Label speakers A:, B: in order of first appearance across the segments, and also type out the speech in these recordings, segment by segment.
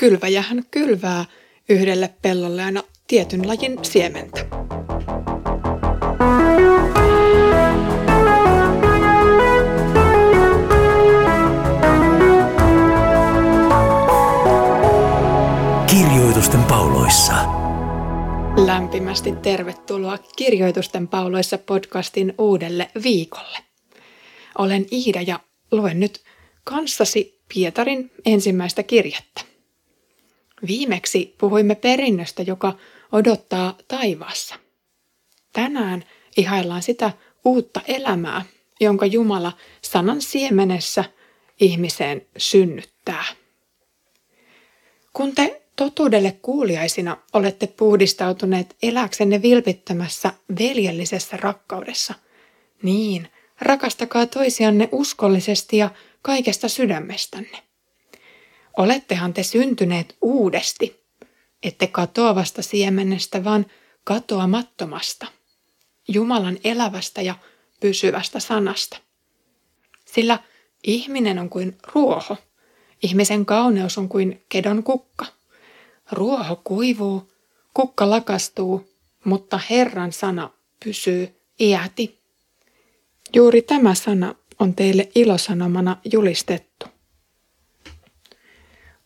A: Kylväjähän kylvää yhdelle pellolle aina tietyn lajin siementä.
B: Kirjoitusten pauloissa.
A: Lämpimästi tervetuloa Kirjoitusten pauloissa podcastin uudelle viikolle. Olen Iida ja luen nyt kanssasi Pietarin ensimmäistä kirjettä. Viimeksi puhuimme perinnöstä, joka odottaa taivaassa. Tänään ihaillaan sitä uutta elämää, jonka Jumala sanan siemenessä ihmiseen synnyttää. Kun te totuudelle kuuliaisina olette puhdistautuneet eläksenne vilpittömässä veljellisessä rakkaudessa, niin rakastakaa toisianne uskollisesti ja kaikesta sydämestänne. Olettehan te syntyneet uudesti, ette katoavasta siemenestä, vaan katoamattomasta, Jumalan elävästä ja pysyvästä sanasta. Sillä ihminen on kuin ruoho, ihmisen kauneus on kuin kedon kukka. Ruoho kuivuu, kukka lakastuu, mutta Herran sana pysyy iäti. Juuri tämä sana on teille ilosanomana julistettu.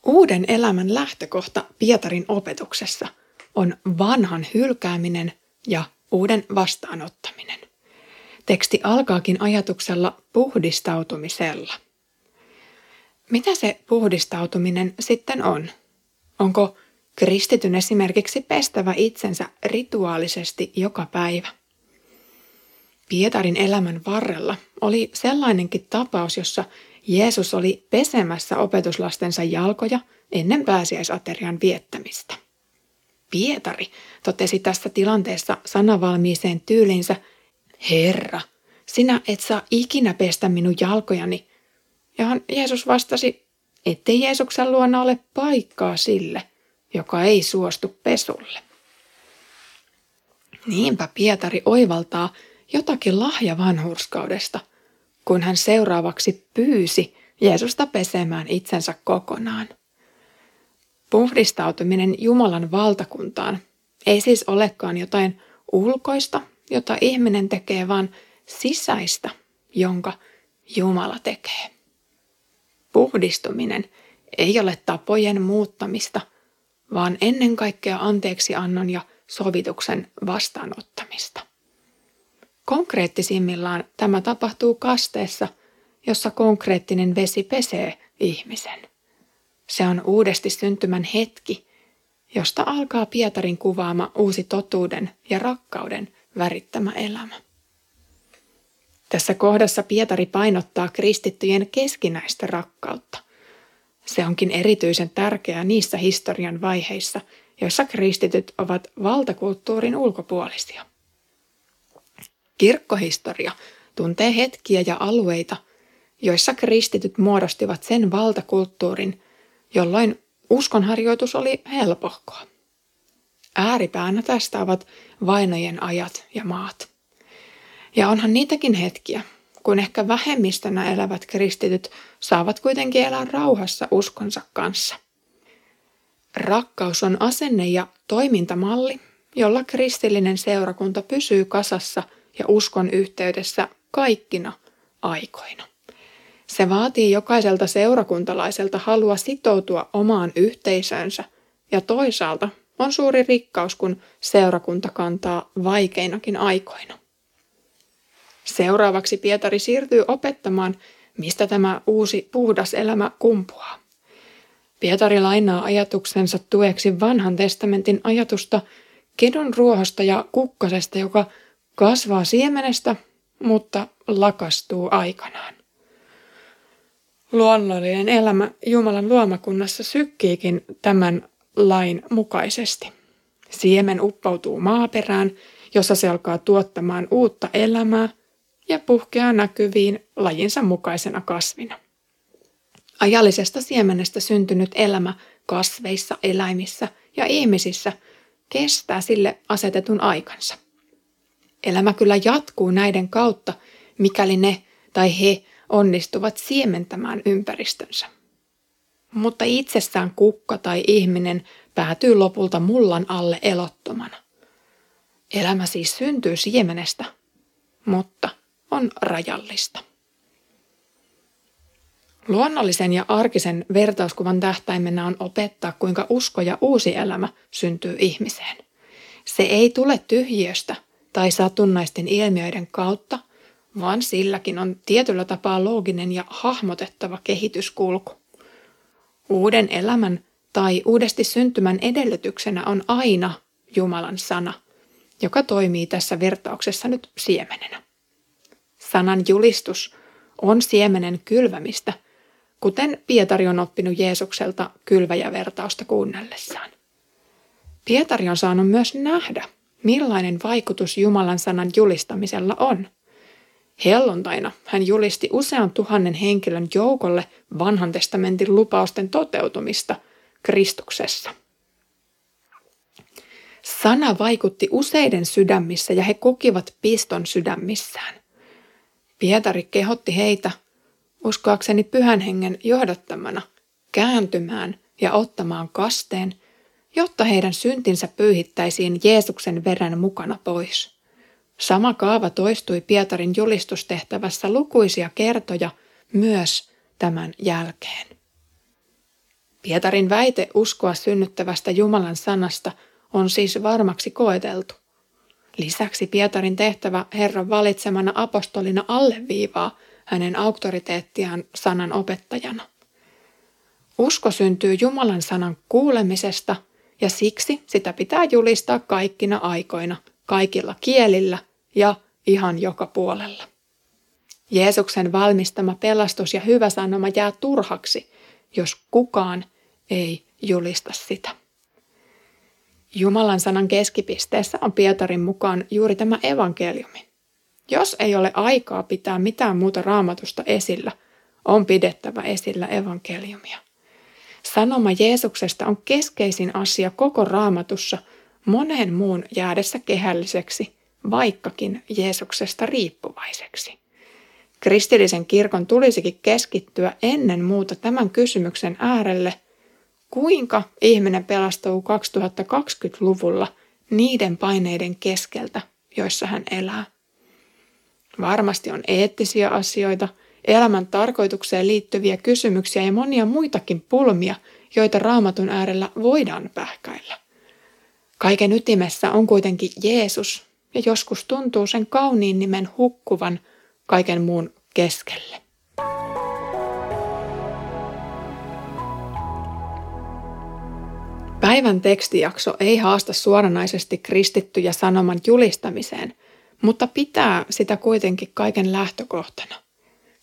A: Uuden elämän lähtökohta Pietarin opetuksessa on vanhan hylkääminen ja uuden vastaanottaminen. Teksti alkaakin ajatuksella puhdistautumisella. Mitä se puhdistautuminen sitten on? Onko kristityn esimerkiksi pestävä itsensä rituaalisesti joka päivä? Pietarin elämän varrella oli sellainenkin tapaus, jossa Jeesus oli pesemässä opetuslastensa jalkoja ennen pääsiäisaterian viettämistä. Pietari totesi tässä tilanteessa sanavalmiiseen tyylinsä, Herra, sinä et saa ikinä pestä minun jalkojani. Ja Jeesus vastasi, ettei Jeesuksen luona ole paikkaa sille, joka ei suostu pesulle. Niinpä Pietari oivaltaa jotakin lahja vanhurskaudesta – kun hän seuraavaksi pyysi Jeesusta pesemään itsensä kokonaan. Puhdistautuminen Jumalan valtakuntaan ei siis olekaan jotain ulkoista, jota ihminen tekee, vaan sisäistä, jonka Jumala tekee. Puhdistuminen ei ole tapojen muuttamista, vaan ennen kaikkea anteeksiannon ja sovituksen vastaanottamista. Konkreettisimmillaan tämä tapahtuu kasteessa, jossa konkreettinen vesi pesee ihmisen. Se on uudesti syntymän hetki, josta alkaa Pietarin kuvaama uusi totuuden ja rakkauden värittämä elämä. Tässä kohdassa Pietari painottaa kristittyjen keskinäistä rakkautta. Se onkin erityisen tärkeää niissä historian vaiheissa, joissa kristityt ovat valtakulttuurin ulkopuolisia. Kirkkohistoria tuntee hetkiä ja alueita, joissa kristityt muodostivat sen valtakulttuurin, jolloin uskonharjoitus oli helpohkoa. Ääripäänä tästä ovat vainojen ajat ja maat. Ja onhan niitäkin hetkiä, kun ehkä vähemmistönä elävät kristityt saavat kuitenkin elää rauhassa uskonsa kanssa. Rakkaus on asenne ja toimintamalli, jolla kristillinen seurakunta pysyy kasassa – ja uskon yhteydessä kaikkina aikoina. Se vaatii jokaiselta seurakuntalaiselta halua sitoutua omaan yhteisönsä ja toisaalta on suuri rikkaus, kun seurakunta kantaa vaikeinakin aikoina. Seuraavaksi Pietari siirtyy opettamaan, mistä tämä uusi puhdas elämä kumpuaa. Pietari lainaa ajatuksensa tueksi vanhan testamentin ajatusta kedon ruohosta ja kukkasesta, joka kasvaa siemenestä, mutta lakastuu aikanaan. Luonnollinen elämä Jumalan luomakunnassa sykkiikin tämän lain mukaisesti. Siemen uppoutuu maaperään, jossa se alkaa tuottamaan uutta elämää ja puhkeaa näkyviin lajinsa mukaisena kasvina. Ajallisesta siemenestä syntynyt elämä kasveissa, eläimissä ja ihmisissä kestää sille asetetun aikansa. Elämä kyllä jatkuu näiden kautta, mikäli ne tai he onnistuvat siementämään ympäristönsä. mutta itsessään kukka tai ihminen päätyy lopulta mullan alle elottomana. Elämä siis syntyy siemenestä, mutta on rajallista. Luonnollisen ja arkisen vertauskuvan tähtäimenä on opettaa, kuinka usko ja uusi elämä syntyy ihmiseen. Se ei tule tyhjiöstä tai satunnaisten ilmiöiden kautta, vaan silläkin on tietyllä tapaa looginen ja hahmotettava kehityskulku. Uuden elämän tai uudesti syntymän edellytyksenä on aina Jumalan sana, joka toimii tässä vertauksessa nyt siemenenä. Sanan julistus on siemenen kylvämistä, kuten Pietari on oppinut Jeesukselta kylväjävertausta kuunnellessaan. Pietari on saanut myös nähdä, millainen vaikutus Jumalan sanan julistamisella on. Helluntaina hän julisti usean tuhannen henkilön joukolle vanhan testamentin lupausten toteutumista Kristuksessa. Sana vaikutti useiden sydämissä ja he kokivat piston sydämissään. Pietari kehotti heitä, uskoakseni pyhän hengen johdattamana, kääntymään ja ottamaan kasteen, jotta heidän syntinsä pyyhittäisiin Jeesuksen veren mukana pois. Sama kaava toistui Pietarin julistustehtävässä lukuisia kertoja myös tämän jälkeen. Pietarin väite uskoa synnyttävästä Jumalan sanasta on siis varmaksi koeteltu. Lisäksi Pietarin tehtävä Herran valitsemana apostolina alleviivaa hänen auktoriteettiaan sanan opettajana. Usko syntyy Jumalan sanan kuulemisesta ja siksi sitä pitää julistaa kaikkina aikoina, kaikilla kielillä ja ihan joka puolella. Jeesuksen valmistama pelastus ja hyvä sanoma jää turhaksi, jos kukaan ei julista sitä. Jumalan sanan keskipisteessä on Pietarin mukaan juuri tämä evankeliumi. Jos ei ole aikaa pitää mitään muuta raamatusta esillä, on pidettävä esillä evankeliumia. Sanoma Jeesuksesta on keskeisin asia koko raamatussa monen muun jäädessä kehälliseksi, vaikkakin Jeesuksesta riippuvaiseksi. Kristillisen kirkon tulisikin keskittyä ennen muuta tämän kysymyksen äärelle, kuinka ihminen pelastuu 2020-luvulla niiden paineiden keskeltä, joissa hän elää. Varmasti on eettisiä asioita, elämän tarkoitukseen liittyviä kysymyksiä ja monia muitakin pulmia, joita raamatun äärellä voidaan pähkäillä. Kaiken ytimessä on kuitenkin Jeesus, ja joskus tuntuu sen kauniin nimen hukkuvan kaiken muun keskelle. Päivän tekstijakso ei haasta suoranaisesti kristittyjä sanoman julistamiseen, mutta pitää sitä kuitenkin kaiken lähtökohtana.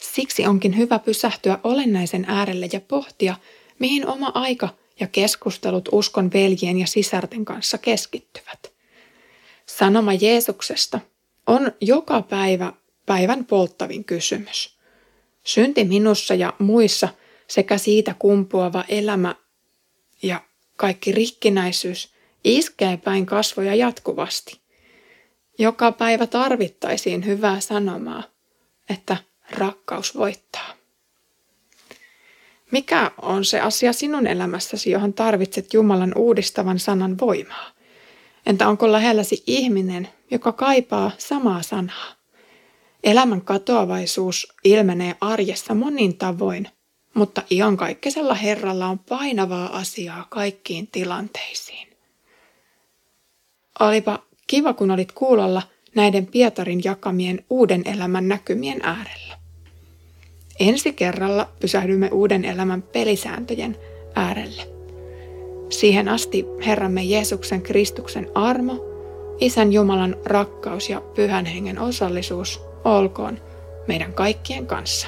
A: Siksi onkin hyvä pysähtyä olennaisen äärelle ja pohtia, mihin oma aika ja keskustelut uskon veljien ja sisarten kanssa keskittyvät. Sanoma Jeesuksesta on joka päivä päivän polttavin kysymys. Synti minussa ja muissa sekä siitä kumpuava elämä ja kaikki rikkinäisyys iskee päin kasvoja jatkuvasti. Joka päivä tarvittaisiin hyvää sanomaa, että rakkaus voittaa. Mikä on se asia sinun elämässäsi, johon tarvitset Jumalan uudistavan sanan voimaa? Entä onko lähelläsi ihminen, joka kaipaa samaa sanaa? Elämän katoavaisuus ilmenee arjessa monin tavoin, mutta iankaikkisella Herralla on painavaa asiaa kaikkiin tilanteisiin. Olipa kiva, kun olit kuulolla näiden Pietarin jakamien uuden elämän näkymien äärellä. Ensi kerralla pysähdymme uuden elämän pelisääntöjen äärelle. Siihen asti Herramme Jeesuksen Kristuksen armo, Isän Jumalan rakkaus ja Pyhän Hengen osallisuus olkoon meidän kaikkien kanssa.